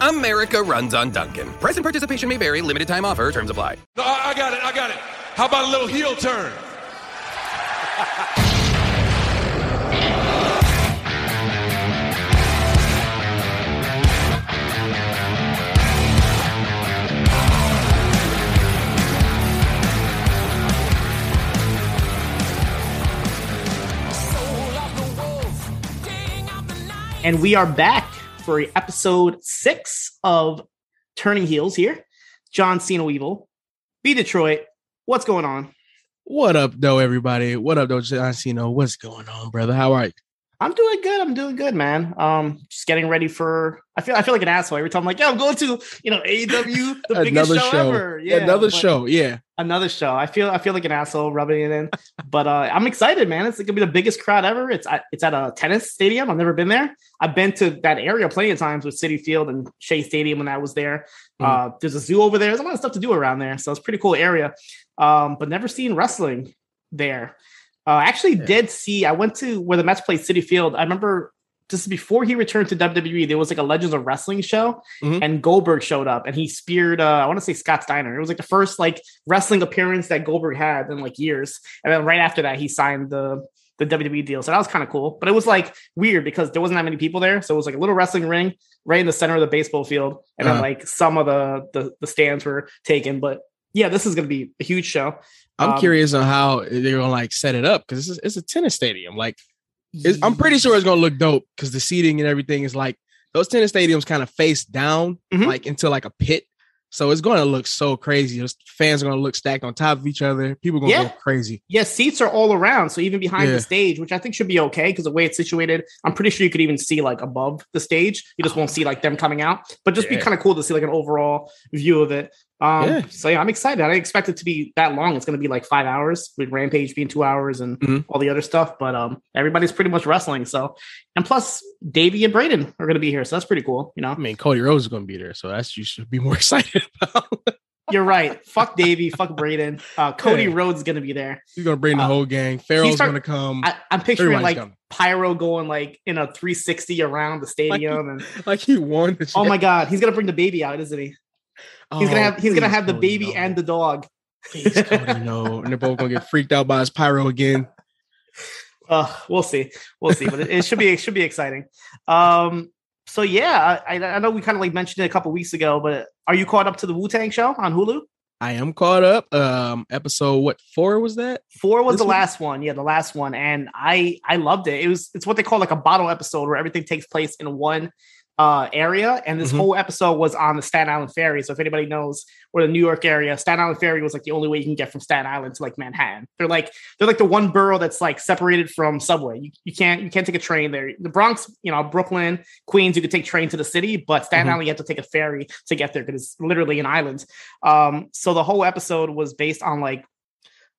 America runs on Dunkin'. Present participation may vary. Limited time offer. Terms apply. No, I, I got it. I got it. How about a little heel turn? And we are back for episode six of Turning Heels here. John Siino Weevil, B Detroit. What's going on? What up, though, everybody? What up, though, John Siino? What's going on, brother? How are you? I'm doing good. I'm doing good, man. Um, just getting ready for. I feel. I feel like an asshole every time. I'm like, yeah, I'm going to you know AEW, the biggest show, show, ever. Yeah, another show. Yeah, another show. I feel. I feel like an asshole rubbing it in, but uh, I'm excited, man. It's gonna be the biggest crowd ever. It's at, it's at a tennis stadium. I've never been there. I've been to that area plenty of times with Citi Field and Shea Stadium when I was there. Uh, there's a zoo over there. There's a lot of stuff to do around there, so it's a pretty cool area. Um, but never seen wrestling there. Uh, I actually did see. I went to where the Mets played Citi Field. I remember this is before he returned to WWE. There was like a Legends of Wrestling show, Mhm. and Goldberg showed up, and he speared. Uh, I want to say Scott Steiner. It was like the first like wrestling appearance that Goldberg had in like years. And then right after that, he signed the the WWE deal. So that was kind of cool. But it was like weird because there wasn't that many people there. So it was like a little wrestling ring right in the center of the baseball field, and then Uh-huh. like some of the, the the stands were taken. But yeah, this is gonna be a huge show. I'm Um, curious on how they're gonna like set it up because it's, it's a tennis stadium. Like, it's, I'm pretty sure it's gonna look dope because the seating and everything is like those tennis stadiums kind of face down, Mhm. like into like a pit. So it's gonna look so crazy. Those fans are gonna look stacked on top of each other. People gonna Yeah. go crazy. Yeah, seats are all around. So even behind Yeah. the stage, which I think should be okay because the way it's situated, I'm pretty sure you could even see like above the stage. You just won't see like them coming out, but just be kind of cool to see like an overall view of it. Um, Yeah. So yeah, I'm excited. I didn't expect it to be that long. It's going to be like five hours with Rampage being two hours and Mhm. all the other stuff. But um, everybody's pretty much wrestling. So and plus, Davey and Braden are going to be here, so that's pretty cool. You know, I mean, Cody Rhodes is gonna be there, so that's you should be more excited about. you're right. fuck Davey, fuck Braden. Uh, Cody Yeah. Rhodes is going to be there. He's gonna bring the Uh, whole gang. Pharaoh's start- gonna come. I, I'm picturing Everybody's like coming. pyro going like in a 360 around the stadium and like he won. The oh my god he's gonna bring the baby out isn't he he's Oh, gonna have he's gonna have the baby no. and the dog Please, Cody, no. And they're both gonna get freaked out by his pyro again. uh we'll see we'll see but it, it should be it should be exciting um so yeah i i know we kind of like mentioned it a couple weeks ago but are you caught up to the wu-tang show on hulu I am caught up. Um, episode what four was that? Four was This the one? last one. Yeah, the last one. And I I loved it. It was it's what they call like a bottle episode where everything takes place in one uh area. And this Mhm. whole episode was on the Staten Island Ferry. So if anybody knows where the New York area, Staten Island Ferry was like the only way you can get from Staten Island to like Manhattan. They're like they're like the one borough that's like separated from subway. You, you can't you can't take a train there. The Bronx, you know, Brooklyn, Queens, you could take train to the city, but Staten Mhm. Island you have to take a ferry to get there because it's literally an island. Um, so the whole episode was based on like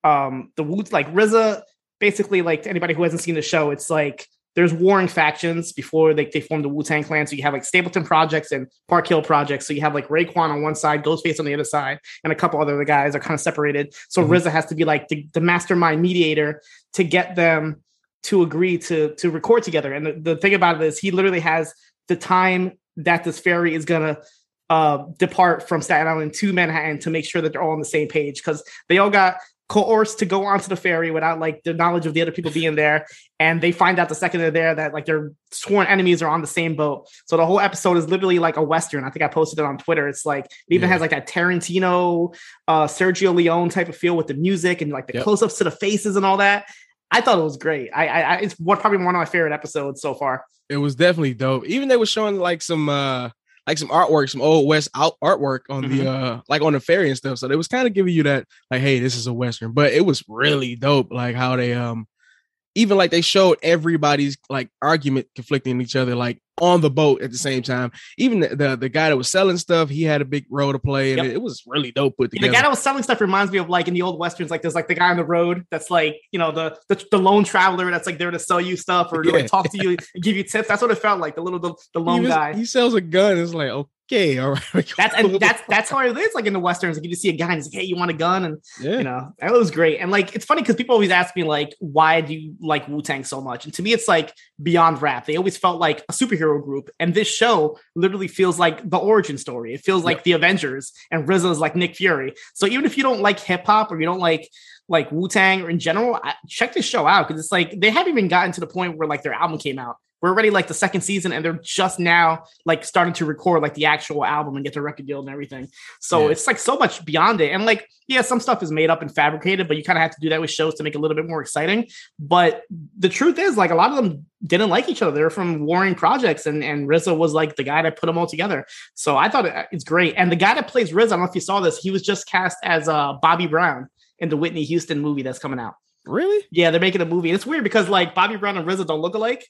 um the Woods like RZA basically like anybody who hasn't seen the show, it's like there's warring factions before they, they form the Wu Tang Clan. So you have like Stapleton Projects and Park Hill Projects. So you have like Raekwon on one side, Ghostface on the other side, and a couple other guys are kind of separated. So mm-hmm. RZA has to be like the, the mastermind mediator to get them to agree to to record together. And the, the thing about it is, he literally has the time that this ferry is gonna uh, depart from Staten Island to Manhattan to make sure that they're all on the same page because they all got coerced to go onto the ferry without like the knowledge of the other people being there. And they find out the second they're there that like their sworn enemies are on the same boat. So the whole episode is literally like a Western. I think I posted it on Twitter. It's like it even yeah. has like that Tarantino, uh, Sergio Leone type of feel with the music and like the yep. close ups to the faces and all that. I thought it was great. I, I, it's what probably one of my favorite episodes so far. It was definitely dope. Even they were showing like some uh like some artwork, some old west out artwork on mm-hmm. the uh like on the ferry and stuff. So it was kind of giving you that like, hey, this is a western, but it was really dope. Like how they um even like they showed everybody's like argument conflicting each other like on the boat at the same time. Even the, the, the guy that was selling stuff, he had a big role to play, and yep. it, it, was really dope put together. The guy that was selling stuff reminds me of like in the old westerns, like there's like the guy on the road that's like you know the the, the lone traveler that's like there to sell you stuff or yeah. like talk to you, give you tips. That's what it felt like. The little the, the lone he was, guy. He sells a gun. It's like okay okay, all right. That's and that's that's how it is. Like in the westerns, like you just see a guy and he's like, "Hey, you want a gun?" And yeah. you know, that was great. And like, it's funny because people always ask me like, "Why do you like Wu Tang so much?" And to me, it's like beyond rap. They always felt like a superhero group, and this show literally feels like the origin story. It feels like yep. the Avengers, and RZA is like Nick Fury. So even if you don't like hip hop or you don't like like Wu Tang or in general, check this show out because it's like they haven't even gotten to the point where like their album came out we're already like the second season and they're just now like starting to record like the actual album and get the record deal and everything. So yeah. it's like so much beyond it. And like, yeah, some stuff is made up and fabricated, but you kind of have to do that with shows to make it a little bit more exciting. But the truth is, like, a lot of them didn't like each other. They're from warring projects, and and RZA was like the guy that put them all together. So I thought it's great. And the guy that plays RZA, I don't know if you saw this, he was just cast as uh, Bobby Brown in the Whitney Houston movie that's coming out. Really? Yeah, they're making a movie. It's weird because like Bobby Brown and RZA don't look alike.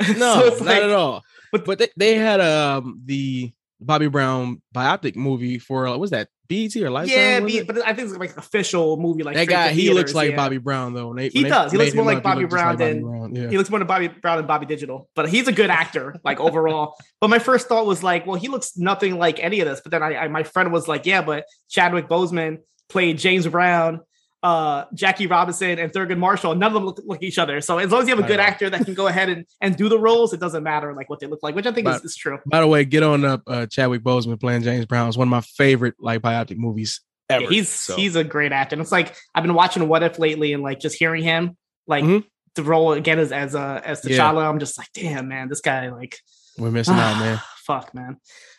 No, so not like, at all. But but they, they had um the Bobby Brown biopic movie for uh, what was that BET or Lifetime? Yeah, B- but I think it's like official movie. Like that guy, he looks like yeah. Bobby Brown though. They, he does. He looks more like Bobby Brown than Brown. Yeah. he looks more like Bobby Brown than Bobby Digital. But he's a good actor, like overall. but my first thought was like, well, he looks nothing like any of this. But then I, I my friend was like, yeah, but Chadwick Boseman played James Brown uh, Jackie Robinson and Thurgood Marshall. None of them look like each other. So as long as you have a good actor that can go ahead and, and do the roles, it doesn't matter like what they look like, which I think is, is, true. By the way, get on up uh, Chadwick Boseman playing James Brown. It's one of my favorite like biopic movies ever. Yeah, he's so. he's a great actor. And it's like I've been watching What If lately and like just hearing him like mm-hmm. the role again as as uh, as T'Challa. Yeah. I'm just like, damn man, this guy like we're missing out, man. Fuck, man.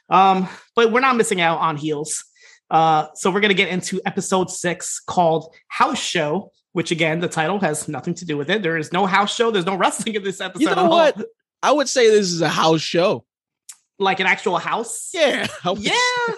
Um, but we're not missing out on heels. Uh, so we're going to get into episode six called House Show, which again, the title has nothing to do with it. There is no house show. There's no wrestling in this episode. You know what? I would say this is a house show. Like an actual house? Yeah. Yeah.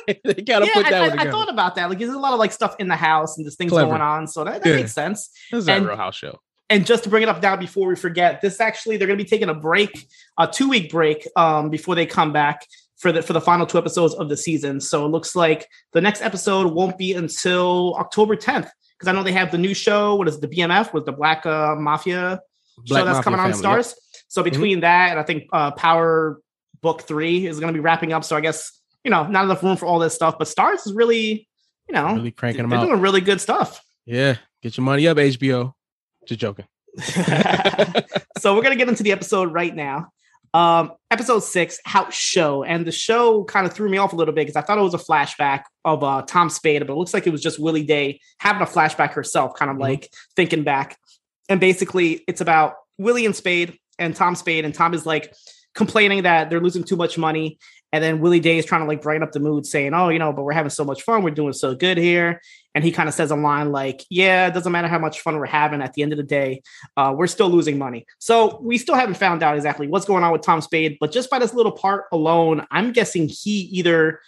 they gotta yeah, put that I, I, I, thought about that. Like there's a lot of like stuff in the house and there's things Clever. going on. So that, that yeah. makes sense. This is and, a real house show. And just to bring it up now before we forget, this actually they're gonna be taking a break, a two-week break um before they come back for the for the final two episodes of the season. So it looks like the next episode won't be until October 10th because I know they have the new show. What is it, the BMF with the Black uh, Mafia Black show that's Mafia coming on Starz? Yep. So mm-hmm. between mm-hmm. that and I think uh, Power Book Three is going to be wrapping up. So I guess you know not enough room for all this stuff, but Starz is really you know really cranking them they're out. doing really good stuff. Yeah, get your money up, HBO. Just joking. so we're gonna get into the episode right now. Um, episode six, House Show. And the show kind of threw me off a little bit because I thought it was a flashback of uh, Tom Spade, but it looks like it was just Willie Day having a flashback herself, kind of mm-hmm. like thinking back. And basically, it's about Willie and Spade and Tom Spade. And Tom is like complaining that they're losing too much money. And then Willie Day is trying to like brighten up the mood, saying, Oh, you know, but we're having so much fun. We're doing so good here. And he kind of says a line like, Yeah, it doesn't matter how much fun we're having. At the end of the day, uh, we're still losing money. So we still haven't found out exactly what's going on with Tom Spade. But just by this little part alone, I'm guessing he either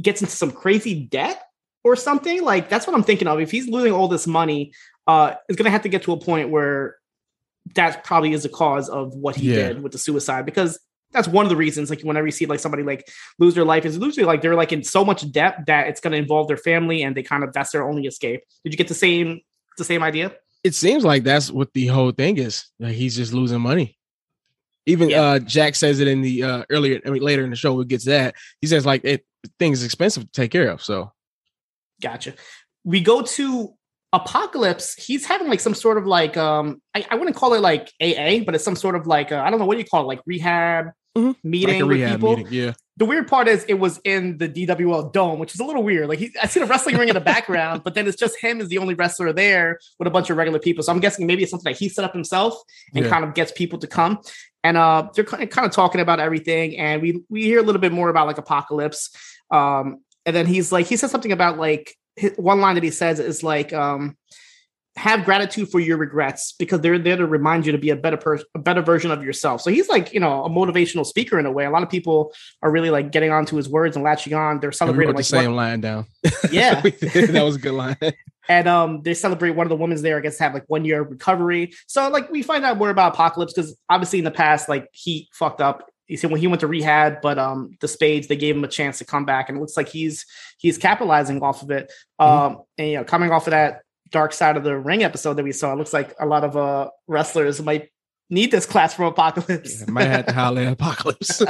gets into some crazy debt or something. Like that's what I'm thinking of. If he's losing all this money, uh, it's going to have to get to a point where that probably is the cause of what he yeah. did with the suicide because that's one of the reasons like whenever you see like somebody like lose their life is usually like they're like in so much debt that it's going to involve their family and they kind of that's their only escape did you get the same the same idea it seems like that's what the whole thing is like he's just losing money Even Yeah. uh Jack says it in the uh earlier I mean later in the show, it gets that. He says like it things expensive to take care of. So Gotcha. We go to Apocalypse. He's having like some sort of like um I, I wouldn't call it like AA, but it's some sort of like uh, I don't know what do you call it, like rehab Mhm. meeting like with people. meeting. Yeah. The weird part is it was in the DWL dome, which is a little weird. Like he, I see the wrestling ring in the background, but then it's just him as the only wrestler there with a bunch of regular people. So I'm guessing maybe it's something that he set up himself and Yeah. kind of gets people to come. And uh, they're kind of, kind of talking about everything, and we we hear a little bit more about like apocalypse. Um, and then he's like, he says something about like his, one line that he says is like, um, have gratitude for your regrets because they're there to remind you to be a better person, a better version of yourself. So he's like, you know, a motivational speaker in a way. A lot of people are really like getting onto his words and latching on. They're celebrating wrote the same what- line down. yeah, that was a good line. and um they celebrate one of the women's there. I guess have like one year of recovery. So like we find out more about Apocalypse because obviously in the past like he fucked up. He said when he went to rehab, but um the Spades they gave him a chance to come back, and it looks like he's he's capitalizing off of it. Um and you know coming off of that dark side of the ring episode that we saw, it looks like a lot of uh wrestlers might need this class from Apocalypse. Might have to holler at Apocalypse.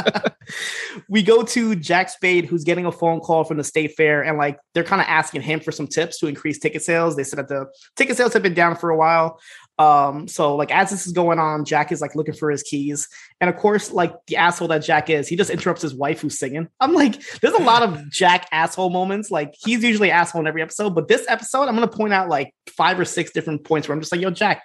we go to Jack Spade, who's getting a phone call from the state fair, and like they're kind of asking him for some tips to increase ticket sales. They said that the ticket sales have been down for a while. Um, so like as this is going on, Jack is like looking for his keys, and of course, like the asshole that Jack is, he just interrupts his wife who's singing. I'm like, there's a lot of Jack asshole moments. Like he's usually asshole in every episode, but this episode, I'm gonna point out like five or six different points where I'm just like, yo, Jack,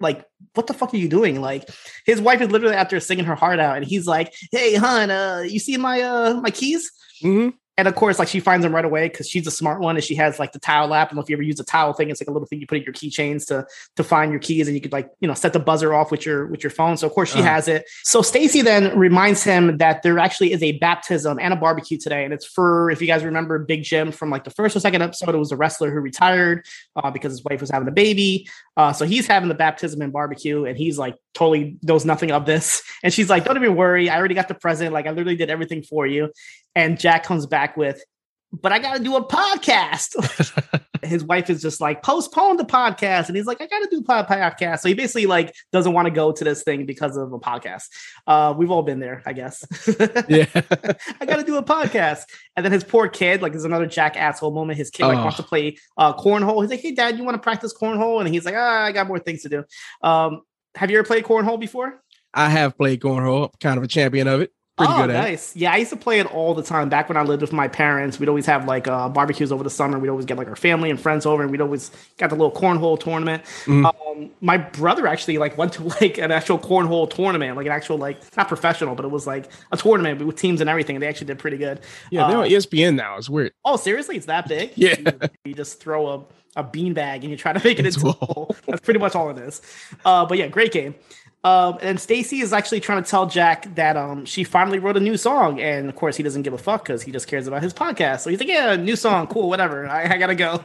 like what the fuck are you doing like his wife is literally out there singing her heart out and he's like hey hon uh you see my uh my keys Mhm. And of course like she finds him right away because she's a smart one and she has like the Tile app and if you ever use a towel thing it's like a little thing you put in your keychains to to find your keys and you could like you know set the buzzer off with your with your phone so of course she Uh-huh. has it so Staci then reminds him that there actually is a baptism and a barbecue today and it's for if you guys remember big jim from like the first or second episode it was a wrestler who retired uh, because his wife was having a baby uh, so he's having the baptism and barbecue, and he's like totally knows nothing of this. And she's like, "Don't even worry, I already got the present. Like I literally did everything for you." And Jack comes back with, "But I got to do a podcast." His wife is just like, "Postpone the podcast," and he's like, "I got to do a podcast." So he basically like doesn't want to go to this thing because of a podcast. Uh, we've all been there, I guess. Yeah. I got to do a podcast. And then his poor kid, like, there's another Jack asshole moment. His kid like Oh. wants to play uh, cornhole. He's like, "Hey, Dad, you want to practice cornhole?" And he's like, "Ah, I got more things to do." Um, have you ever played cornhole before? I have played cornhole, I'm kind of a champion of it. Pretty oh, good at nice. Yeah, I used to play it all the time. Back when I lived with my parents, we'd always have like uh, barbecues over the summer. We'd always get like our family and friends over, and we'd always got the little cornhole tournament. Mhm. Um, my brother actually like went to like an actual cornhole tournament, like an actual like not professional, but it was like a tournament with teams and everything. And they actually did pretty good. Yeah, they're on ESPN now. It's weird. Oh, seriously, it's that big? Yeah. You, you just throw a, a beanbag and you try to make it Into into a a hole. That's pretty much all it is. Uh, but yeah, great game. Um, and Staci is actually trying to tell Jack that um, she finally wrote a new song, and of course he doesn't give a fuck because he just cares about his podcast. So he's like, "Yeah, new song, cool, whatever. I, I gotta go."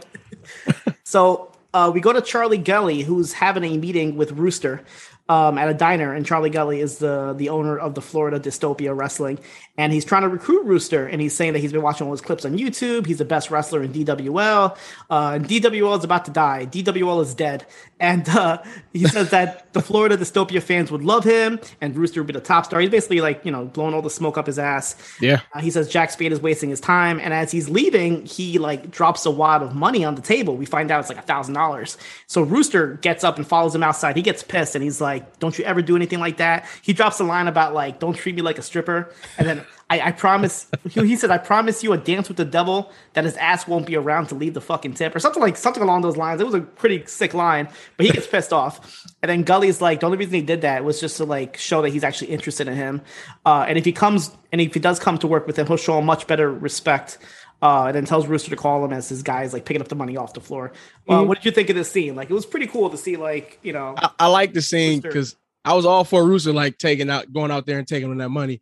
so uh, we go to Charlie Gully, who's having a meeting with Rooster um, at a diner, and Charlie Gully is the the owner of the Florida Dystopia Wrestling, and he's trying to recruit Rooster, and he's saying that he's been watching all his clips on YouTube. He's the best wrestler in DWL, uh, and DWL is about to die. DWL is dead, and uh, he says that the Florida Dystopia fans would love him, and Rooster would be the top star. He's basically like you know blowing all the smoke up his ass. Yeah. Uh, he says Jack Spade is wasting his time, and as he's leaving, he like drops a wad of money on the table. We find out it's like a thousand dollars. So Rooster gets up and follows him outside. He gets pissed, and he's like, "Don't you ever do anything like that?" He drops a line about like, "Don't treat me like a stripper," and then. I, I promise. He, he said, "I promise you a dance with the devil that his ass won't be around to leave the fucking tip," or something like something along those lines. It was a pretty sick line, but he gets pissed off. And then Gully's like, "The only reason he did that was just to like show that he's actually interested in him. Uh, and if he comes, and if he does come to work with him, he'll show him much better respect." Uh, and then tells Rooster to call him as his guys like picking up the money off the floor. Uh, What did you think of this scene? Like, it was pretty cool to see, like, you know, I, I like the scene because I was all for Rooster like taking out, going out there and taking on that money.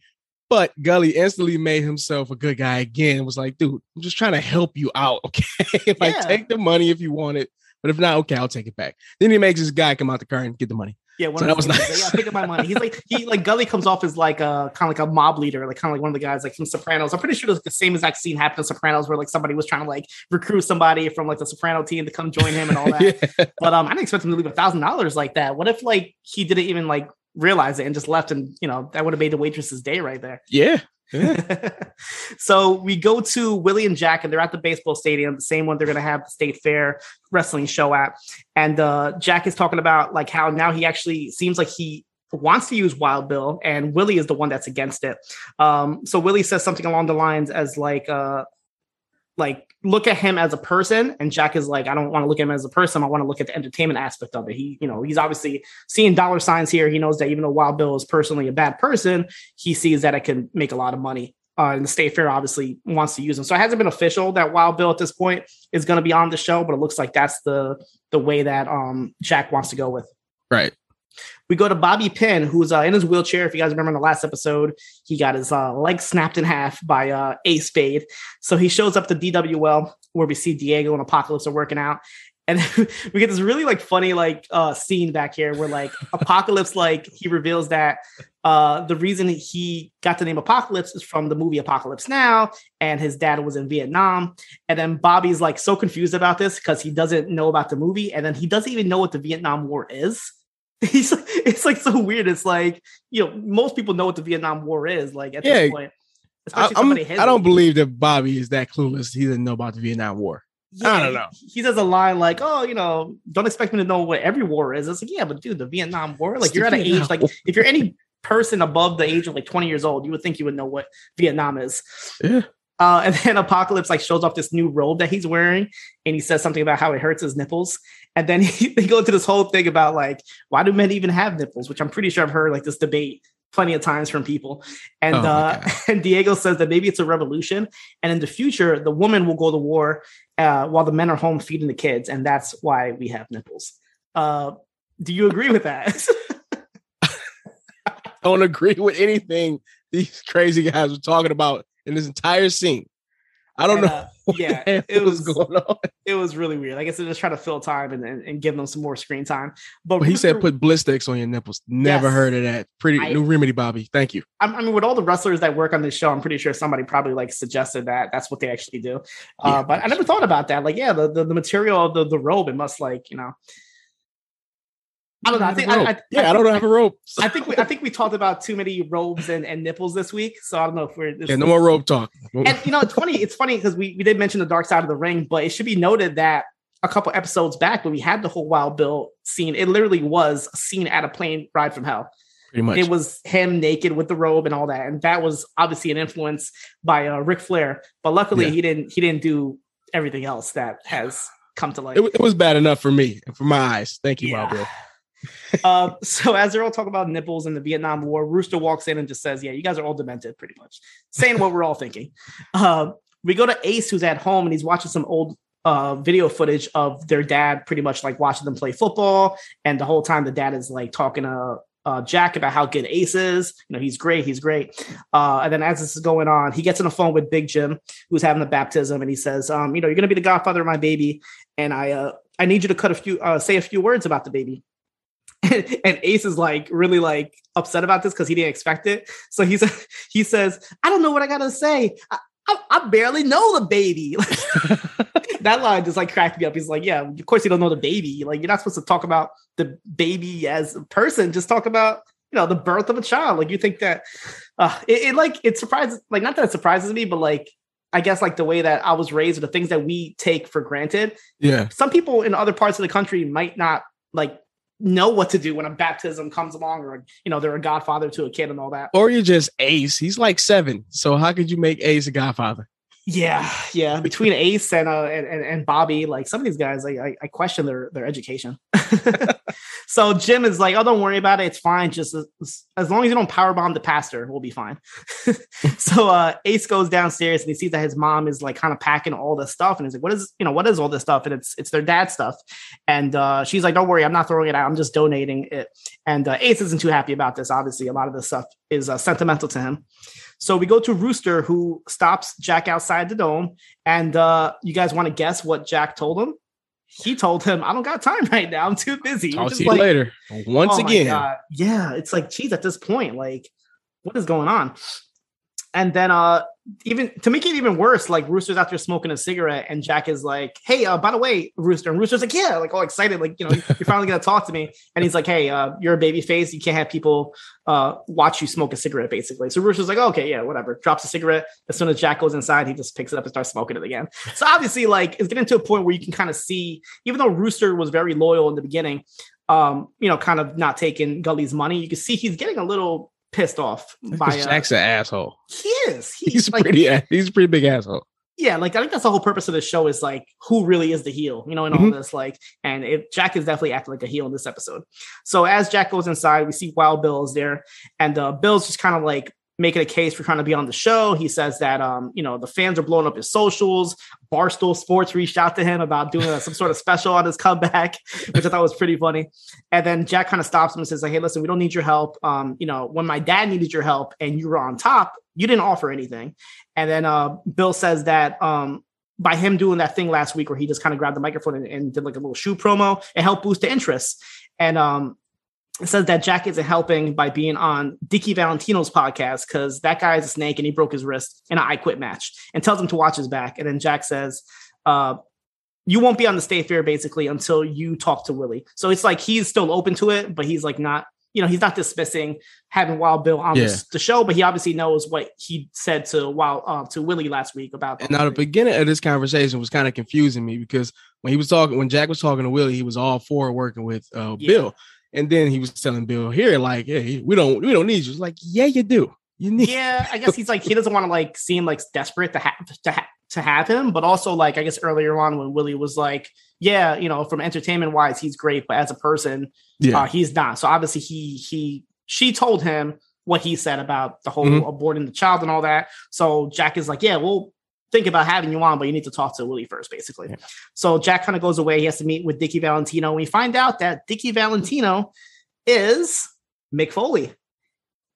But Gully instantly made himself a good guy again. and Was like, dude, I'm just trying to help you out. Okay. like, Yeah. take the money if you want it. But if not, okay, I'll take it back. Then he makes this guy come out the car and get the money. Yeah, one So of that was nice. like, yeah, pick up my money. He's like he like Gully comes off as like a kind of like a mob leader, like kind of like one of the guys like from Sopranos. I'm pretty sure the same exact scene happened in Sopranos where like somebody was trying to like recruit somebody from like the Soprano team to come join him and all that. yeah. But um, I didn't expect him to leave a thousand dollars like that. What if like he didn't even like realize it and just left, and you know that would have made the waitress's day right there. Yeah. so we go to Willie and Jack, and they're at the baseball stadium, the same one they're going to have the state fair wrestling show at. And uh, Jack is talking about like how now he actually seems like he wants to use Wild Bill, and Willie is the one that's against it. Um, so Willie says something along the lines as like, uh, like look at him as a person, and Jack is like, I don't want to look at him as a person. I want to look at the entertainment aspect of it. He, you know, he's obviously seeing dollar signs here. He knows that even though Wild Bill is personally a bad person, he sees that it can make a lot of money. Uh, and the state fair obviously wants to use him. So it hasn't been official that Wild Bill at this point is going to be on the show, but it looks like that's the the way that um, Jack wants to go with. Right. We go to Bobby Pin, who's uh, in his wheelchair. If you guys remember in the last episode, he got his uh, leg snapped in half by uh, Ace Spade. So he shows up to DWL where we see Diego and Apocalypse are working out. And we get this really like funny like uh scene back here where like Apocalypse like he reveals that uh the reason he got the name Apocalypse is from the movie Apocalypse Now and his dad was in Vietnam and then Bobby's like so confused about this because he doesn't know about the movie and then he doesn't even know what the Vietnam War is he's it's like so weird. It's like you know most people know what the Vietnam War is. Like at Yeah, this point, I, especially I'm, somebody I don't believe that Bobby is that clueless. He didn't know about the Vietnam War. I don't know. He, he says a line like, "Oh, you know, don't expect me to know what every war is." It's like, yeah, but dude, the Vietnam War. Like It's you're at an age like if you're any person above the age of like 20 years old, you would think you would know what Vietnam is. Yeah. Uh, and then Apocalypse like shows off this new robe that he's wearing, and he says something about how it hurts his nipples. And then he, they go into this whole thing about like, why do men even have nipples? Which I'm pretty sure I've heard like this debate plenty of times from people. And Oh uh, and Diego says that maybe it's a revolution, and in the future, the woman will go to war uh, while the men are home feeding the kids, and that's why we have nipples. Uh, do you agree with that? I don't agree with anything these crazy guys are talking about in this entire scene. I don't And, know. uh, yeah, it was was going on. it was really weird. I guess they're just trying to fill time and, and, and give them some more screen time. But But he said put bliss on your nipples. Never Yes. heard of that. Pretty I- new remedy, Bobby. Thank you. I'm- I mean, with all the wrestlers that work on this show, I'm pretty sure somebody probably like suggested that that's what they actually do. Yeah. Uh, but I never thought about that. Like, yeah, the, the, the material of the, the robe, it must like, you know, I don't know. I think, I, I, yeah, I, don't have a rope. I think we, I think we talked about too many robes and, and nipples this week. So I don't know if we're yeah, no more rope talk. And you know, it's funny. It's funny because we, we did mention the dark side of the ring, but it should be noted that a couple episodes back when we had the whole Wild Bill scene, it literally was a scene at a plane ride from hell. Pretty much. It was him naked with the robe and all that, and that was obviously an influence by uh, Ric Flair. But luckily, Yeah. he didn't he didn't do everything else that has come to light. it, it was bad enough for me and for my eyes. Thank you, Yeah. Wild Bill. Uh, so as they're all talking about nipples in the Vietnam War, Rooster walks in and just says, "Yeah, you guys are all demented, pretty much," saying what we're all thinking. Uh, we go to Ace, who's at home, and he's watching some old uh, video footage of their dad, pretty much like watching them play football, and the whole time the dad is like talking to. Uh, Jack about how good Ace is, you know, he's great, he's great. Uh, and then as this is going on, he gets on the phone with Big Jim, who's having the baptism, and he says, um, you know, you're gonna be the godfather of my baby, and I uh, I need you to cut a few, uh, say a few words about the baby. and Ace is like really like upset about this because he didn't expect it. So he's he says, "I don't know what I gotta say. I, I, I barely know the baby." that line just like cracked me up. He's like, "Yeah, of course you don't know the baby. Like you're not supposed to talk about the baby as a person. Just talk about." You know the birth of a child. Like you think that, uh, it, it like it surprises. Like not that it surprises me, but like I guess like the way that I was raised, or the things that we take for granted Yeah. some people in other parts of the country might not like know what to do when a baptism comes along or you know they're a godfather to a kid and all that Or you're just Ace. He's like seven. So how could you make Ace a godfather? Yeah yeah between ace and uh and, and, bobby like some of these guys like, I, I question their their education. So jim is like oh don't worry about it. It's fine. Just as, as long as you don't power bomb the pastor we'll be fine. So uh ace goes downstairs and he sees that his mom is like kind of packing all this stuff and he's like what is you know what is all this stuff? And it's it's their dad's stuff. And uh she's like don't worry. I'm not throwing it out. I'm just donating it. And uh, ace isn't too happy about this obviously. A lot of this stuff is uh, sentimental to him so we go to Rooster, who stops Jack outside the dome. And uh, you guys want to guess what Jack told him? He told him, I don't got time right now. I'm too busy. Which to is you like, later. Once oh again. Yeah. It's like, geez, at this point, like, what is going on? And then uh even to make it even worse, like Rooster's out there smoking a cigarette, and Jack is like, "Hey, uh, by the way, Rooster," and Rooster's like, "Yeah," like all excited, like you know, you're finally gonna talk to me. And he's like, "Hey, uh, you're a baby face. You can't have people uh watch you smoke a cigarette, basically." So Rooster's like, "Okay, yeah, whatever." Drops a cigarette. As soon as Jack goes inside, he just picks it up and starts smoking it again. So obviously, like, it's getting to a point where you can kind of see, even though Rooster was very loyal in the beginning, um, you know, kind of not taking Gully's money, you can see he's getting a little pissed off by uh, Jack's an asshole. he is. He- He's like, pretty. He's a pretty big asshole. yeah, like I think that's the whole purpose of the show is like who really is the heel, you know, and all Mhm. this. Like, and it, Jack is definitely acting like a heel in this episode. So as Jack goes inside, we see Wild Bill is there, and uh, Bill's just kind of like making a case for trying to be on the show. He says that um, you know, the fans are blowing up his socials. Barstool Sports reached out to him about doing a, some sort of special on his comeback, which I thought was pretty funny. And then Jack kind of stops him and says, like, hey, listen, we don't need your help. Um, you know, when my dad needed your help and you were on top, you didn't offer anything. And then uh, Bill says that um, by him doing that thing last week where he just kind of grabbed the microphone and, and did like a little shoe promo, it helped boost the interest. And um, it says that Jack isn't helping by being on Dickie Valentino's podcast because that guy is a snake and he broke his wrist in an I Quit match and tells him to watch his back. And then Jack says, uh, you won't be on the state fair basically until you talk to Willie. So it's like he's still open to it, but he's like not, you know, he's not dismissing having Wild Bill on Yeah. the, the show, but he obviously knows what he said to Wild uh, to Willie last week about. And now the beginning of this conversation was kind of confusing me because when he was talking, when Jack was talking to Willie, he was all for working with uh, Yeah. Bill, and then he was telling Bill here, like, "Hey, we don't, we don't need you." It's like, yeah, you do. You need. yeah, I guess he's like he doesn't want to like seem like desperate to have to ha- to have him, but also like I guess earlier on when Willie was like, yeah, you know, from entertainment wise, he's great, but as a person, Yeah. uh, he's not. So obviously he he she told him what he said about the whole Mhm. aborting the child and all that. So Jack is like, yeah, we'll think about having you on, but you need to talk to Willie first, basically. Yeah. So Jack kind of goes away. He has to meet with Dickie Valentino. We find out that Dickie Valentino is Mick Foley,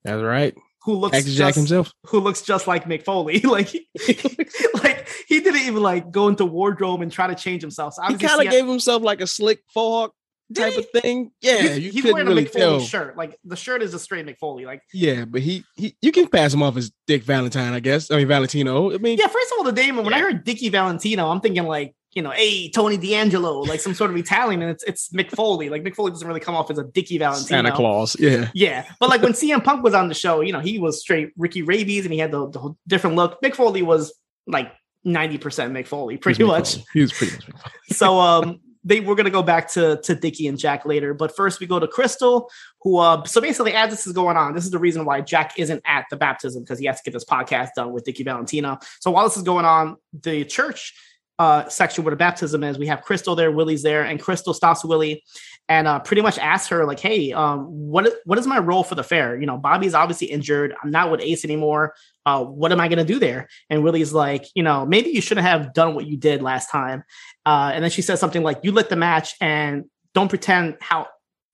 That's right. who looks Jack just, himself. who looks just like Mick Foley. like, like he didn't even like go into wardrobe and try to change himself. So He kind of gave himself like a slick fog Did type he? of thing. Yeah, He's- you he's couldn't wearing really a Mick Foley tell. shirt. Like the shirt is a straight Mick Foley. Like, Yeah, but he, he, you can pass him off as Dick Valentine, I guess. I mean Valentino. I mean, yeah. First of all, the name. When I heard Dickie Valentino, I'm thinking like, you know, hey Tony D'Angelo, like some sort of Italian, and it's it's Mick Foley. Like Mick Foley doesn't really come off as a Dickie Valentino. Santa Claus. Yeah, Yeah, but like when CM Punk was on the show, you know, he was straight Ricky Rabies, and he had the, the whole different look. Mick Foley was like ninety percent Mick Foley, pretty much. He was pretty much. So um they we're gonna go back to to Dickie and Jack later, but first we go to Crystal, who uh so basically as this is going on, this is the reason why Jack isn't at the baptism because he has to get this podcast done with Dickie Valentino. So while this is going on, the church uh section where the baptism is, we have Crystal there, Willie's there, and Crystal stops Willie and uh pretty much asked her, like, hey, um, what what is my role for the fair? You know, Bobby's obviously injured. I'm not with Ace anymore. Uh, what am I gonna do there? And Willie's like, you know, maybe you shouldn't have done what you did last time. Uh, and then she says something like, "You lit the match, and don't pretend how."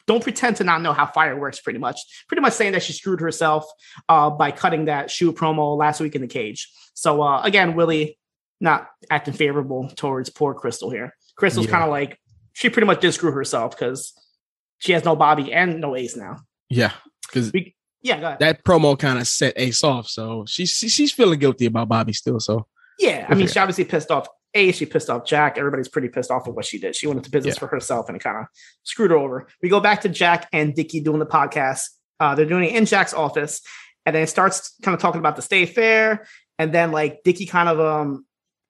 Don't pretend to not know how fire works. Pretty much, pretty much saying that she screwed herself uh, by cutting that shoe promo last week in the cage. So uh, again, Willie not acting favorable towards poor Crystal here. Crystal's Yeah. kind of like she pretty much did screw herself because she has no Bobby and no Ace now. Yeah, because yeah, that promo kind of set Ace off, so she's she- she's feeling guilty about Bobby still. So Yeah, I mean, she obviously pissed off Ace. she pissed off Jack. Everybody's pretty pissed off of what she did. She went into business Yeah. for herself and it kind of screwed her over. We go back to Jack and Dickie doing the podcast. Uh, they're doing it in Jack's office, and then it starts kind of talking about the state fair. And then like Dickie kind of um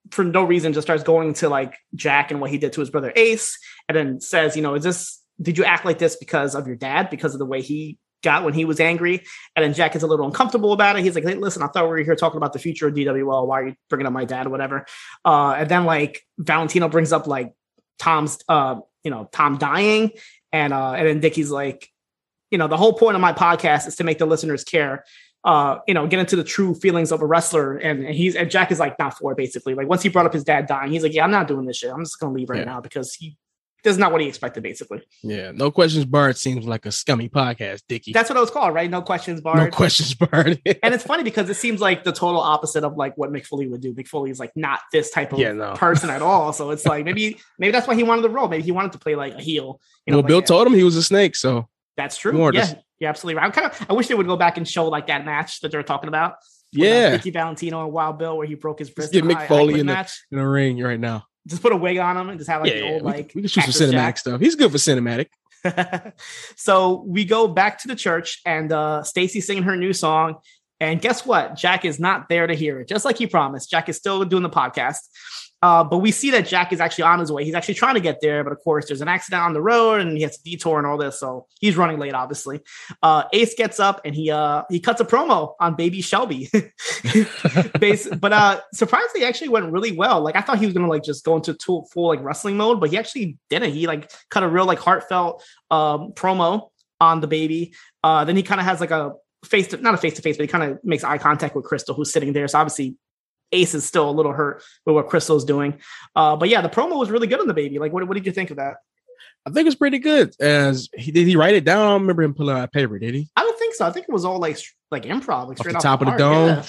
for no reason just starts going to like Jack and what he did to his brother Ace, and then says, you know, is this did you act like this because of your dad, because of the way he got when he was angry? And then Jack is a little uncomfortable about it. He's like, hey, listen, I thought we were here talking about the future of DWL. Why are you bringing up my dad or whatever? Uh, and then like Valentino brings up like Tom's, uh, you know, Tom dying. And, uh, and then Dickie's like, you know, the whole point of my podcast is to make the listeners care, uh, you know, get into the true feelings of a wrestler. And, and he's, and Jack is like, not for it basically. Like once he brought up his dad dying, he's like, yeah, I'm not doing this shit. I'm just to leave right Yeah. now because he, this is not what he expected basically. yeah, no questions barred seems like a scummy podcast, Dickie. That's what it was called, right? No questions Barred. no questions barred. and it's funny because it seems like the total opposite of like what Mick Foley would do. Mick Foley is like not this type of Yeah, no. person at all. So it's like maybe maybe that's why he wanted the role. Maybe he wanted to play like a heel. You know, well, like, Bill told him he was a snake, so that's true. more Yeah, just- you're absolutely right. I'm kind of I wish they would go back and show like that match that they're talking about. with, uh, Yeah. Ricky Valentino and Wild Bill, where he broke his wrist. get in a Mick Foley in the- in the ring right now. Just put a wig on him and just have like yeah, old we, like. we can shoot some cinematic Jack. stuff. He's good for cinematic. so we go back to the church and uh Staci's singing her new song. And guess what? Jack is not there to hear it, just like he promised. Jack is still doing the podcast. Uh, but we see that Jack is actually on his way. He's actually trying to get there, but of course, there's an accident on the road, and he has to detour and all this, so he's running late. Obviously, uh, Ace gets up and he uh, he cuts a promo on Baby Shelby. But uh, surprisingly, actually went really well. Like I thought he was gonna like just go into full, full like wrestling mode, but he actually didn't. He like cut a real like heartfelt um, promo on the baby. Uh, then he kind of has like a face to not a face to face, but he kind of makes eye contact with Crystal, who's sitting there. So obviously, Ace is still a little hurt with what Crystal's doing. Uh, but yeah, the promo was really good on the baby. Like, what, what did you think of that? I think it's pretty good. As he did, he write it down. I don't remember him pulling out paper. Did he? I don't think so. I think it was all like like improv, like Off straight the off top of the dome. Yeah.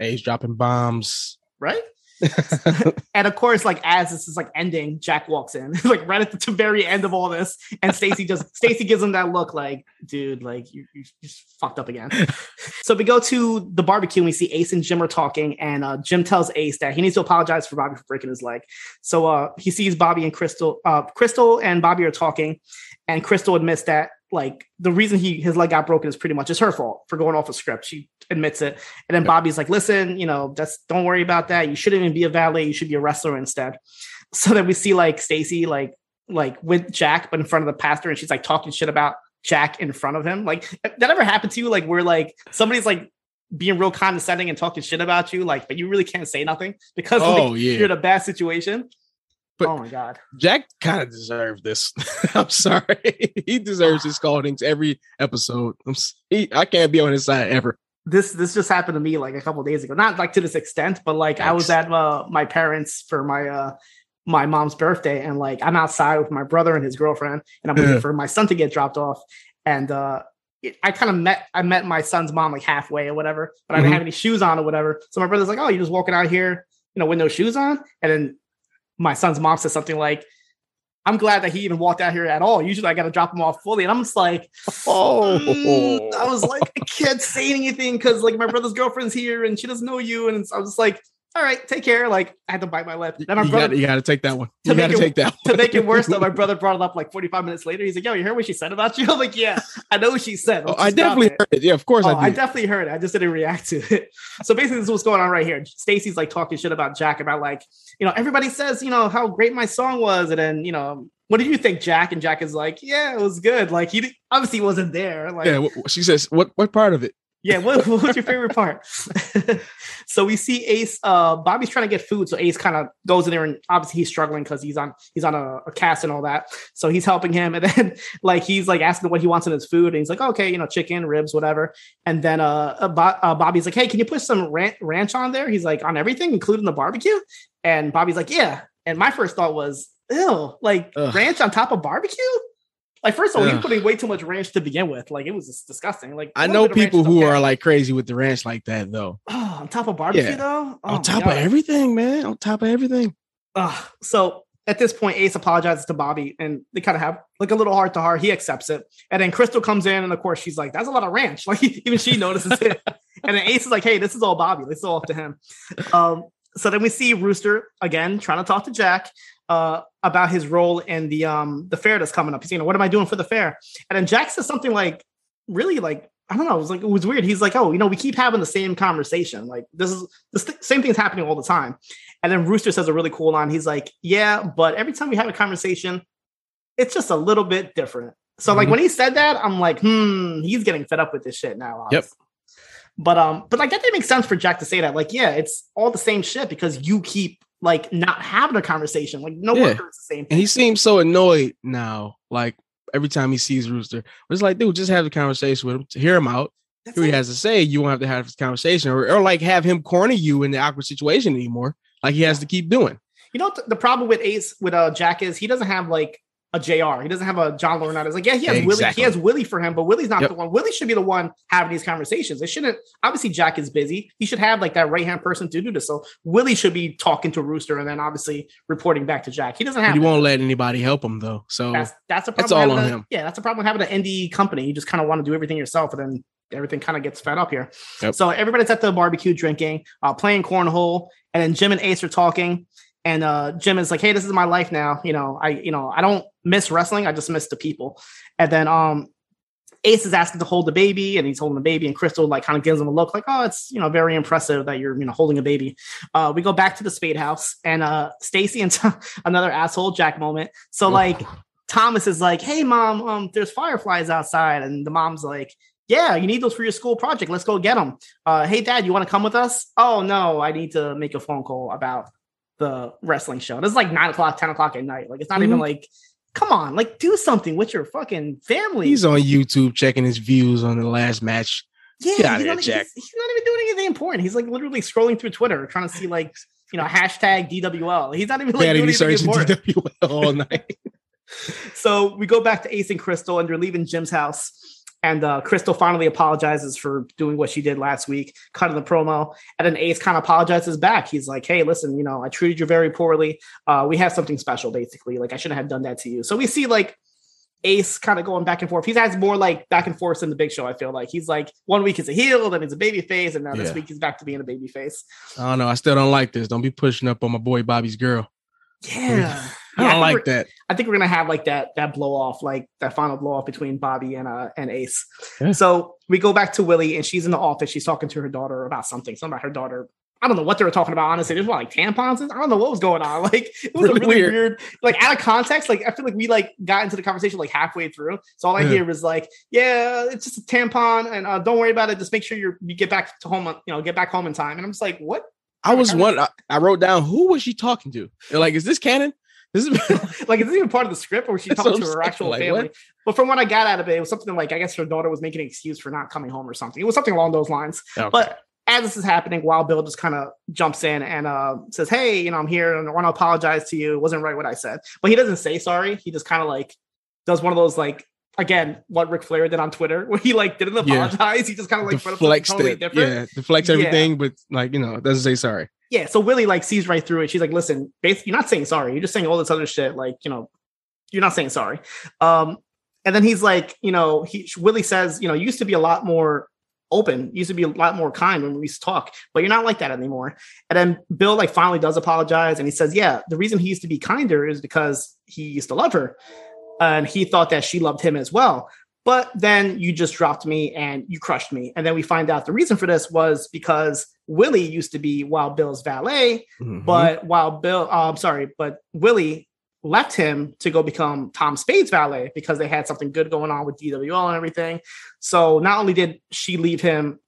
Ace dropping bombs. right? and of course, like as this is like ending, Jack walks in, like right at the very end of all this, and Staci just Staci gives him that look, like, dude, like you you just fucked up again. so we go to the barbecue and we see Ace and Jim are talking, and uh, Jim tells Ace that he needs to apologize for Bobby for breaking his leg. So uh, he sees Bobby and Crystal, uh, Crystal and Bobby are talking, and Crystal admits that like the reason he his leg got broken is pretty much it's her fault for going off a script. She admits it, and then Bobby's like, "Listen, you know, that's don't worry about that. You shouldn't even be a valet. You should be a wrestler instead." So then we see like Staci like like with Jack, but in front of the pastor, and she's like talking shit about Jack in front of him. Like that ever happened to you? Like where like somebody's like being real condescending and talking shit about you, like, but you really can't say nothing because Oh, like, yeah. you're in a bad situation. But- oh my god. Jack kind of deserved this. I'm sorry. he deserves his scaldings every episode. I'm, he, I can't be on his side ever. this this just happened to me like a couple days ago not like to this extent but like i was at uh, my parents for my uh my mom's birthday and like i'm outside with my brother and his girlfriend and i'm waiting for my son to get dropped off and uh I kind of met I met my son's mom like halfway or whatever, but I didn't Mhm. have any shoes on or whatever. So my brother's like, "Oh, you're just walking out here, you know, with no shoes on." And then my son's mom says something like, "I'm glad that he even walked out here at all. Usually, I got to drop him off fully." And I'm just like, Oh. Mm, I was like, I can't say anything because like my brother's girlfriend's here and she doesn't know you. And I was just like, all right, take care. Like I had to bite my lip. Then my You brother, you got to take that one. To You got to make it- take that to make it worse though, my brother brought it up like 45 minutes later. He's like, yo, you heard what she said about you? I'm like, yeah, I know what she said. Oh, I definitely it." heard it. Yeah, of course Oh, I I definitely heard it. I just didn't react to it. So basically, this is what's going on right here. Staci's like talking shit about Jack about like, you know, everybody says, you know, how great my song was, and then you know, what did you think, Jack? And Jack is like, yeah, it was good. Like he obviously wasn't there. Like, yeah, she says, "What? What part of it?" Yeah, what, what was your favorite part? so we see Ace. Uh, Bobby's trying to get food, so Ace kind of goes in there, and obviously he's struggling because he's on he's on a, a cast and all that. So he's helping him, and then like he's like asking what he wants in his food, and he's like, okay, you know, chicken, ribs, whatever. And then uh, uh, Bo- uh Bobby's like, hey, can you put some ran- ranch on there? He's like, on everything, including the barbecue. And Bobby's like, yeah. And my first thought was, ew, like Ugh. ranch on top of barbecue. Like first of all, he was Ugh. putting way too much ranch to begin with. Like it was just disgusting. Like I know bit of ranch people who are like crazy with the ranch like that, though. Oh, on top of barbecue Yeah. though. Oh, on top of everything, man. On top of everything. Ugh. so at this point, Ace apologizes to Bobby, and they kind of have like a little heart to heart. He accepts it, and then Crystal comes in, and of course she's like, "That's a lot of ranch." Like even she notices it, and then Ace is like, "Hey, this is all Bobby. This is all up to him." Um, so then we see Rooster again trying to talk to Jack uh, about his role in the um the fair that's coming up. He's you know, what am I doing for the fair? And then Jack says something like, really like. I don't know. It was like it was weird. He's like, "Oh, you know, we keep having the same conversation. Like this is the st- same thing's happening all the time." And then Rooster says a really cool line. He's like, "Yeah, but every time we have a conversation, it's just a little bit different." So like Mhm. when he said that, I'm like, "Hmm, he's getting fed up with this shit now." Yep. But um, but like that didn't make sense for Jack to say that. Like, yeah, it's all the same shit because you keep like not having a conversation. Like no Yeah. worker is the same. And he seems so annoyed now. Like every time he sees Rooster, but it's like, dude, just have a conversation with him to hear him out. That's Hear what he has to say. You won't have to have this conversation, or, or like have him corner you in the awkward situation anymore. Like he has to keep doing. You know the, the problem with Ace with uh Jack is he doesn't have like a JR. He doesn't have a John Laurinaitis. It's like, yeah, he has Willie. He has Willie for him, but Willie's not Yep. the one. Willie should be the one having these conversations. It shouldn't. Obviously, Jack is busy. He should have like that right hand person to do this. So Willie should be talking to Rooster and then obviously reporting back to Jack. He doesn't have. He that. won't let anybody help him though. So That's that's a problem. That's all on a- him. Yeah, that's a problem having an indie company. You just kind of want to do everything yourself, and then everything kind of gets fed up here. Yep. So everybody's at the barbecue drinking, uh, playing cornhole, and then Jim and Ace are talking. And uh, Jim is like, "Hey, this is my life now. You know, I you know I don't miss wrestling. I just miss the people." And then um, Ace is asking to hold the baby, and he's holding the baby, and Crystal like kind of gives him a look like, "Oh, it's you know very impressive that you're you know holding a baby." Uh, we go back to the Spade house, and uh, Staci and another asshole Jack moment. So like Thomas is like, "Hey, mom, um, there's fireflies outside," and the mom's like. Yeah, you need those for your school project. Let's go get them. Uh, hey, dad, you want to come with us? Oh no, I need to make a phone call about the wrestling show. This is like nine o'clock, ten o'clock at night. Like it's not even Mhm. like, come on, like do something with your fucking family. he's on YouTube checking his views on the last match. yeah, he's, here, not, Jack. He's, he's not even doing anything important. He's like literally scrolling through Twitter trying to see like you know hashtag DWL. He's not even like doing Vanity anything searching important. DWL all night. so we go back to Ace and Crystal, and they're leaving Jim's house. And uh, Crystal finally apologizes for doing what she did last week, cutting the promo. And then Ace kind of apologizes back. He's like, "Hey, listen, you know, I treated you very poorly. Uh, we have something special, basically. Like I shouldn't have done that to you." So we see like Ace kind of going back and forth. He has more like back and forth in the Big Show. I feel like he's like one week he's a heel, then he's a baby face, and now this week he's back to being a baby face. I don't know. I still don't like this. Don't be pushing up on my boy Bobby's girl. Yeah, I Yeah, don't like think we're- that. I think we're gonna have like that that blow off, like that final blow off between Bobby and uh and Ace. Yeah. So we go back to Willie, and she's in the office. She's talking to her daughter about something, something about her daughter. I don't know what they were talking about. Honestly, there's one like tampons. I don't know what was going on. Like it was Really a really weird. weird. like out of context. Like I feel like we like got into the conversation like halfway through. So all I Yeah. hear was like, "Yeah, it's just a tampon, and uh, don't worry about it. Just make sure you you get back to home. You know, get back home in time." And I'm just like, "What?" I was one. I, I wrote down who was she talking to? Like, is this canon? This is like is this even part of the script or was she That's talking to her actual like, family what? but from what i got out of it it was something like i guess her daughter was making an excuse for not coming home or something it was something along those lines Okay. but as this is happening wild bill just kind of jumps in and uh, says hey you know i'm here and i want to apologize to you it wasn't right what i said but he doesn't say sorry he just kind of like does one of those like again what Ric Flair did on Twitter where he like didn't Yeah. apologize he just kind of like put up something deflects totally it. different Yeah, deflects Yeah. everything, but like you know, doesn't say sorry. Yeah, so Willie like sees right through it. She's like, listen, basically, you're not saying sorry. You're just saying all this other shit. Like, you know, you're not saying sorry. Um, and then he's like, you know, he Willie says, you know, you used to be a lot more open, you used to be a lot more kind when we used to talk, but you're not like that anymore. And then Bill like finally does apologize and he says, Yeah, the reason he used to be kinder is because he used to love her. And he thought that she loved him as well. But then you just dropped me and you crushed me. And then we find out the reason for this was because Willie used to be Wild Bill's valet, Mhm. but Wild Bill, uh, I'm sorry, but Willie left him to go become Tom Spade's valet because they had something good going on with DWL and everything. So not only did she leave him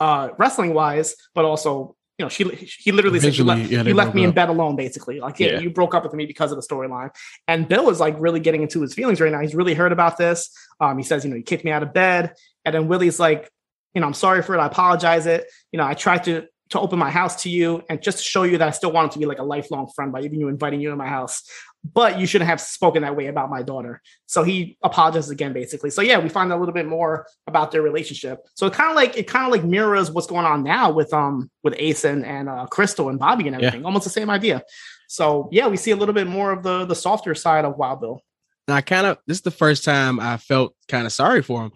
uh, wrestling wise, but also you know she he literally said you left, yeah, you left me in bed alone basically like yeah, Yeah. you broke up with me because of the storyline and bill is like really getting into his feelings right now he's really hurt about this um he says you know you kicked me out of bed and then willie's like you know i'm sorry for it. I apologize it. You know i tried to to open my house to you and just to show you that i still wanted to be like a lifelong friend by even you inviting you to my house. But you shouldn't have spoken that way about my daughter. So he apologizes again basically. So yeah we find a little bit more about their relationship. So it kind of like it kind of like mirrors what's going on now with um with ace and, and uh crystal and bobby and Yeah. everything. Almost the same idea. So yeah we see a little bit more of the the softer side of wild bill. And I kind of this is the first time I felt kind of sorry for him.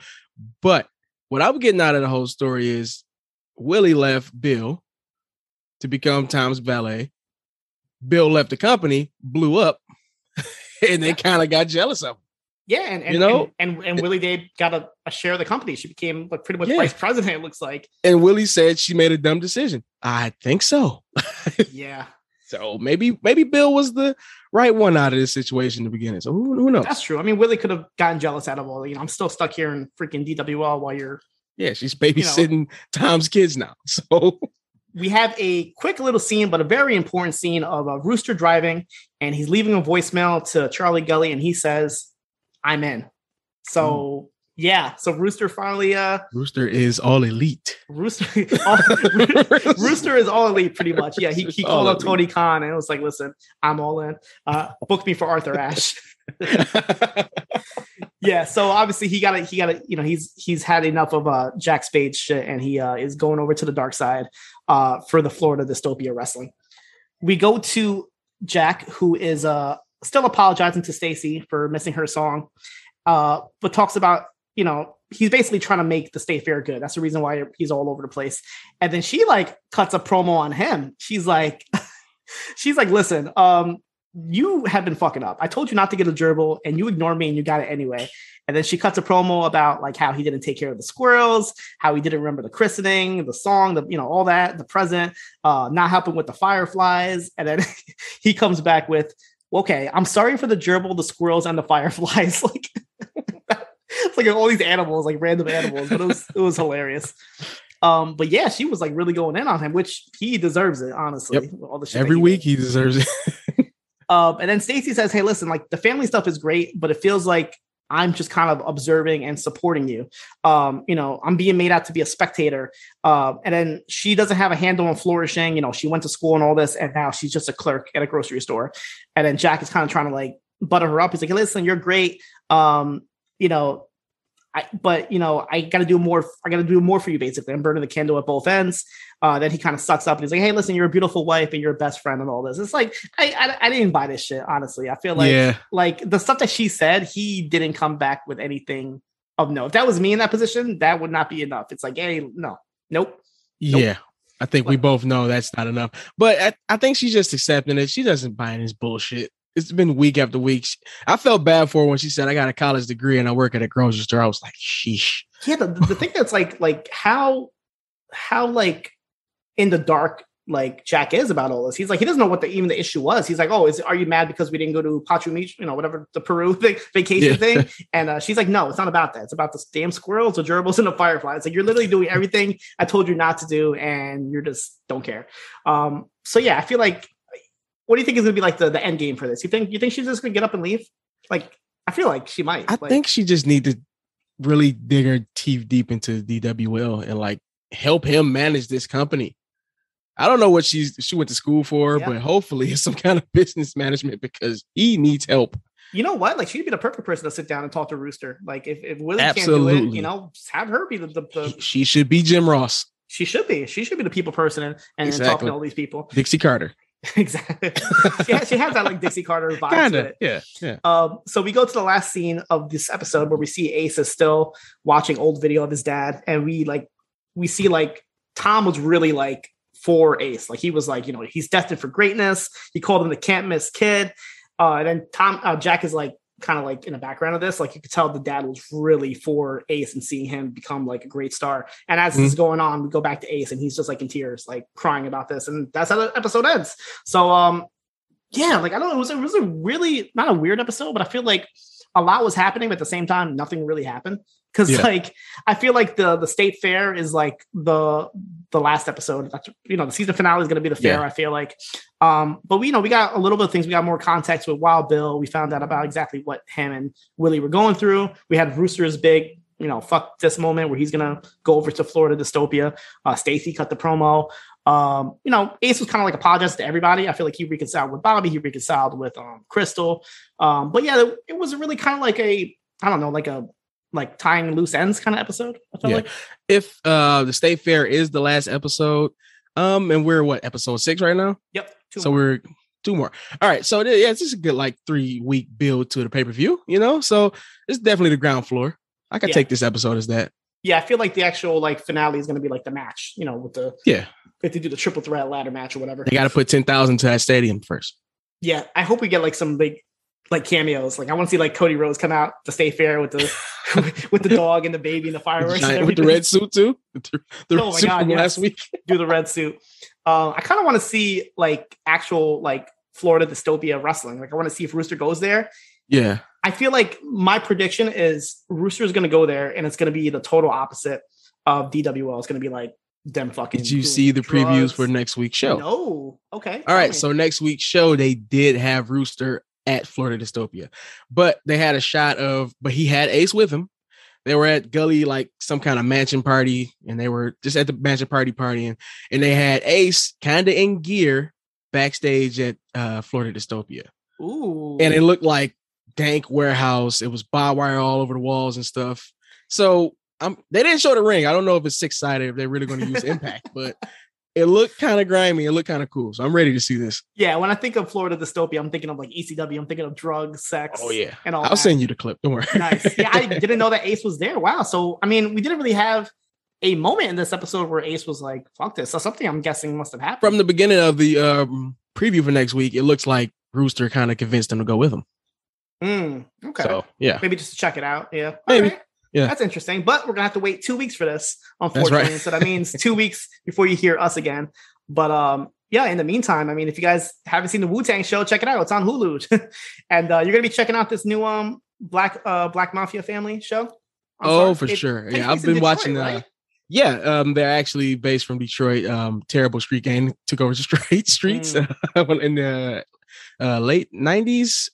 But what I'm getting out of the whole story is Willie left Bill to become Tom's valet. Bill left the company, blew up, and they kind of got jealous of him. yeah and and You know? and, and, and willie day got a, a share of the company she became like pretty much Yeah. vice president it looks like And Willie said she made a dumb decision. I think so. yeah So maybe maybe Bill was the right one out of this situation in the beginning. So who, who knows? That's true. I mean, Willie could have gotten jealous out of all. You know, I'm still stuck here in freaking DWL while you're. Yeah, she's babysitting Tom's kids now. So We have a quick little scene, but a very important scene of a rooster driving, and he's leaving a voicemail to Charlie Gully, and he says, "I'm in." So hmm. Yeah, so Rooster finally uh Rooster is all elite. Rooster all, Rooster is all elite pretty much. Yeah, he, he called all up Tony Khan and was like, "Listen, I'm all in. Uh book me for Arthur Ashe." yeah, so obviously he got to he got to you know he's he's had enough of uh Jack Spade shit and he uh is going over to the dark side uh for the Florida Dystopia Wrestling. We go to Jack who is uh still apologizing to Staci for missing her song. Uh but talks about, you know, he's basically trying to make the state fair good. That's the reason why he's all over the place. And then she like cuts a promo on him. She's like she's like, "Listen, um you have been fucking up. I told you not to get a gerbil and you ignored me and you got it anyway. And then she cuts a promo about like how he didn't take care of the squirrels, how he didn't remember the christening, the song, the you know, all that, the present, uh, not helping with the fireflies. And then he comes back with, okay, I'm sorry for the gerbil, the squirrels, and the fireflies. like it's like all these animals, like random animals, but it was it was hilarious. Um, but yeah, she was like really going in on him, which he deserves it, honestly. with All the shit Every he week did. he deserves it. Um, and then Staci says, "Hey, listen, like the family stuff is great, but it feels like I'm just kind of observing and supporting you. Um, you know, I'm being made out to be a spectator. Um, and then she doesn't have a handle on flourishing. You know, she went to school and all this, and now she's just a clerk at a grocery store. And then Jack is kind of trying to like butter her up. He's like, hey, listen, you're great. Um, you know, I, but you know, I got to do more. I got to do more for you. Basically, I'm burning the candle at both ends. Uh, then he kind of sucks up and he's like, "Hey, listen, you're a beautiful wife and you're a best friend and all this." It's like I, I, I didn't buy this shit. Honestly, I feel like yeah. like the stuff that she said, he didn't come back with anything of no. If that was me in that position, that would not be enough. It's like, hey, no, nope. Nope. Yeah. I think we both know that's not enough. But I, I think she's just accepting it. She doesn't buy this bullshit. It's been week after week. I felt bad for her when she said, I got a college degree and I work at a grocery store. I was like, sheesh. Yeah, the, the thing that's like, like how, how like in the dark, like Jack is about all this. He's like, he doesn't know what the even the issue was. He's like, oh, is are you mad because we didn't go to Pachu Beach, you know, whatever the Peru thing, vacation Yeah. thing? And uh, she's like, no, it's not about that. It's about the damn squirrels, the gerbils, and the fireflies. Like you're literally doing everything I told you not to do, and you're just don't care. Um, so yeah, I feel like, what do you think is gonna be like the, the end game for this? You think you think she's just gonna get up and leave? Like, I feel like she might. I Like, think she just need to really dig her teeth deep into DWL and like help him manage this company. I don't know what she's she went to school for, Yeah. but hopefully it's some kind of business management because he needs help. you know what? Like she'd be the perfect person to sit down and talk to Rooster. Like if, if Willie can't do it, you know, just have her be the, the, the He- she should be Jim Ross, she should be. She should be the people person and, and talking to all these people. Dixie Carter. exactly. she, has, she has that like Dixie Carter vibe to Kinda. it. Yeah. Yeah. Um, so we go to the last scene of this episode where we see Ace is still watching old video of his dad, and we like we see like Tom was really like for Ace. Like he was like, you know, he's destined for greatness. He called him the can't miss kid. Uh, and then Tom uh, Jack is like kind of like in the background of this. Like you could tell the dad was really for Ace and seeing him become like a great star. And as this is going on, we go back to Ace and he's just like in tears, like crying about this. And that's how the episode ends. So um yeah, like I don't know, it was, it was a really not a weird episode, but I feel like a lot was happening, but at the same time, nothing really happened. Cause Yeah. like I feel like the the state fair is like the the last episode. That's you know, the season finale is gonna be the fair, Yeah. I feel like. Um, but we you know we got a little bit of things. We got more context with Wild Bill. We found out about exactly what him and Willie were going through. We had Rooster's big, you know, fuck this moment where he's gonna go over to Florida dystopia. Uh Staci cut the promo. Um, you know, Ace was kind of like apologized to everybody. I feel like he reconciled with Bobby, he reconciled with um Crystal. Um, but yeah, it, it was really kind of like a I don't know, like a like tying loose ends kind of episode. I felt Yeah. like If uh the state fair is the last episode, um, and we're what episode six right now? yep. Two so more. we're two more. All right. So yeah, it's just a good like three week build to the pay per view, you know? So it's definitely the ground floor. I could Yeah. take this episode as that. yeah, I feel like the actual like finale is gonna be like the match, you know, with the Yeah. if they do the triple threat ladder match or whatever. They got to put 10,000 to that stadium first. Yeah, I hope we get like some big like cameos. Like I want to see like Cody Rhodes come out to State Fair with the with the dog and the baby and the fireworks and Giant- with the red suit too. The, the Oh my God, yes. last week. do the red suit. Uh, I kind of want to see like actual like Florida dystopia wrestling. Like I want to see if Rooster goes there. Yeah. I feel like my prediction is Rooster is going to go there, and it's going to be the total opposite of DWL. It's going to be like them fucking. Did you see the previews for next week's show? No. Okay. All right. So next week's show, they did have Rooster at Florida Dystopia, but they had a shot of, but he had Ace with him. they were at Gully like some kind of mansion party, and they were just at the mansion party partying, and they had Ace kind of in gear backstage at uh, Florida Dystopia, Ooh. and it looked like dank warehouse. It was barbed wire all over the walls and stuff. So um, they didn't show the ring. I don't know if it's six sided if they're really going to use Impact, but it looked kind of grimy. It looked kind of cool. So I'm ready to see this. yeah, when I think of Florida dystopia, I'm thinking of like ECW. I'm thinking of drugs, sex. Oh yeah, and all I'll that. send you the clip. Don't worry. nice. Yeah, I didn't know that Ace was there. Wow. So I mean, we didn't really have a moment in this episode where Ace was like, "Fuck this." So something I'm guessing must have happened. From the beginning of the um, preview for next week, it looks like Rooster kind of convinced him to go with him. Mm, okay. So yeah, Maybe just to check it out. Yeah. Maybe. Right. Yeah. That's interesting. But we're gonna have to wait two weeks for this, right. unfortunately. so that means two weeks before you hear us again. But um, yeah, in the meantime, I mean, if you guys haven't seen the Wu Tang show, check it out. It's on Hulu. and uh, you're gonna be checking out this new um Black uh Black Mafia family show. on Oh, Starz. for It sure. Yeah, I've been Detroit, watching. Uh, right? yeah, um, they're actually based from Detroit. Um, terrible street gang took over the straight streets Mm. in the uh, late '90s,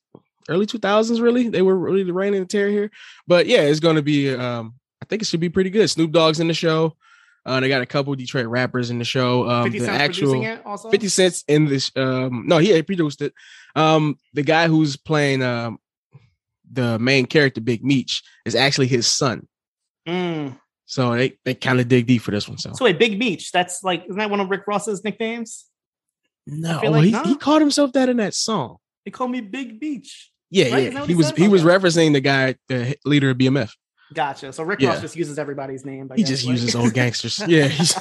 early 2000s. Really, they were really the reign and the terror here. But yeah, it's going to be. Um, I think it should be pretty good. Snoop Dogg's in the show. Uh, they got a couple Detroit rappers in the show. Um, 50 the Cent's actual producing it also. 50 Cent's in this. Um, no, he produced it. Um, the guy who's playing um the main character, Big Meech, is actually his son. Mm. So they, they kind of dig deep for this one. So, So wait, Big Meech. That's like isn't that one of Rick Ross's nicknames? no, like he, no. he called himself that in that song. They call me Big Meech. Yeah, Right? Yeah. He he was he was referencing the guy, the leader of BMF. Gotcha. So Rick Yeah. Ross just uses everybody's name. I He guess, just like- uses old gangsters. Yeah, he's,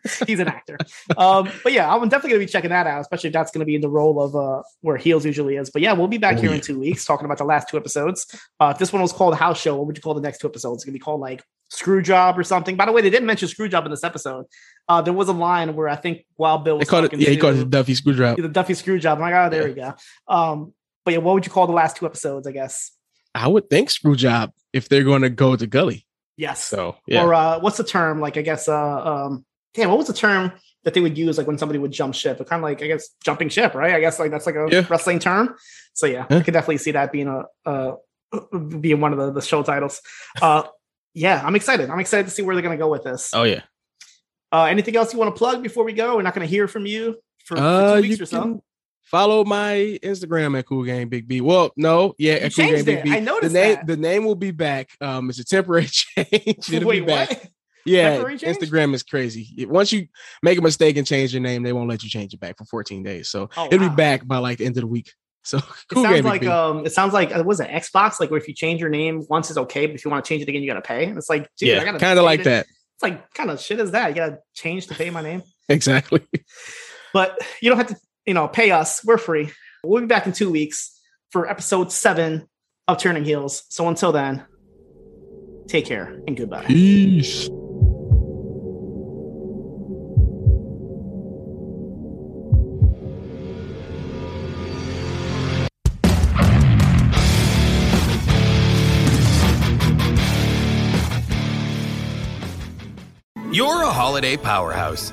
he's an actor. Um, but yeah, I'm definitely gonna be checking that out, especially if that's gonna be in the role of uh where Heels usually is. But yeah, we'll be back Oh, here yeah. in two weeks talking about the last two episodes. Uh, if this one was called House Show, what would you call the next two episodes? It's gonna be called like Screw Job or something. By the way, they didn't mention Screw Job in this episode. Uh, there was a line where I think Wild Bill they was called it. Yeah, he called it the Duffy Screwdriver. the Duffy Screw Job. I'm like, oh, there we go. Um, but yeah, what would you call the last two episodes? I guess. I would think Screwjob if they're going to go to Gully. Yes. So yeah, Or uh, what's the term? Like, I guess, uh, um, damn, what was the term that they would use like when somebody would jump ship? But Kind of like, I guess, jumping ship, right? I guess like that's like a Yeah. wrestling term. So yeah, Yeah. I could definitely see that being a, uh, being one of the, the show titles. Uh, yeah, I'm excited. I'm excited to see where they're gonna go with this. oh yeah. Uh, anything else you want to plug before we go? We're not gonna hear from you for, for Uh, two you weeks or so. can follow my Instagram at Cool Game Big B. Well, no, yeah, You at Cool Game changed Big. B. I noticed the name. that. The name will be back. Um, it's a temporary change. It'll Wait, be back. what? Yeah, Instagram is crazy. Once you make a mistake and change your name, they won't let you change it back for 14 days. So Oh, it'll wow. be back by like the end of the week. So It sounds Game like um, it sounds like uh, was it Xbox? Like where if you change your name once it's okay, but if you want to change it again, you gotta pay. And it's like, dude, yeah, kind of like it. that. It's like kind of shit is that? You gotta change to pay my name, Exactly. but you don't have to, you know, pay us. We're free. We'll be back in two weeks for episode seven of Turning Heels. So until then, take care and goodbye. Peace. You're a holiday powerhouse.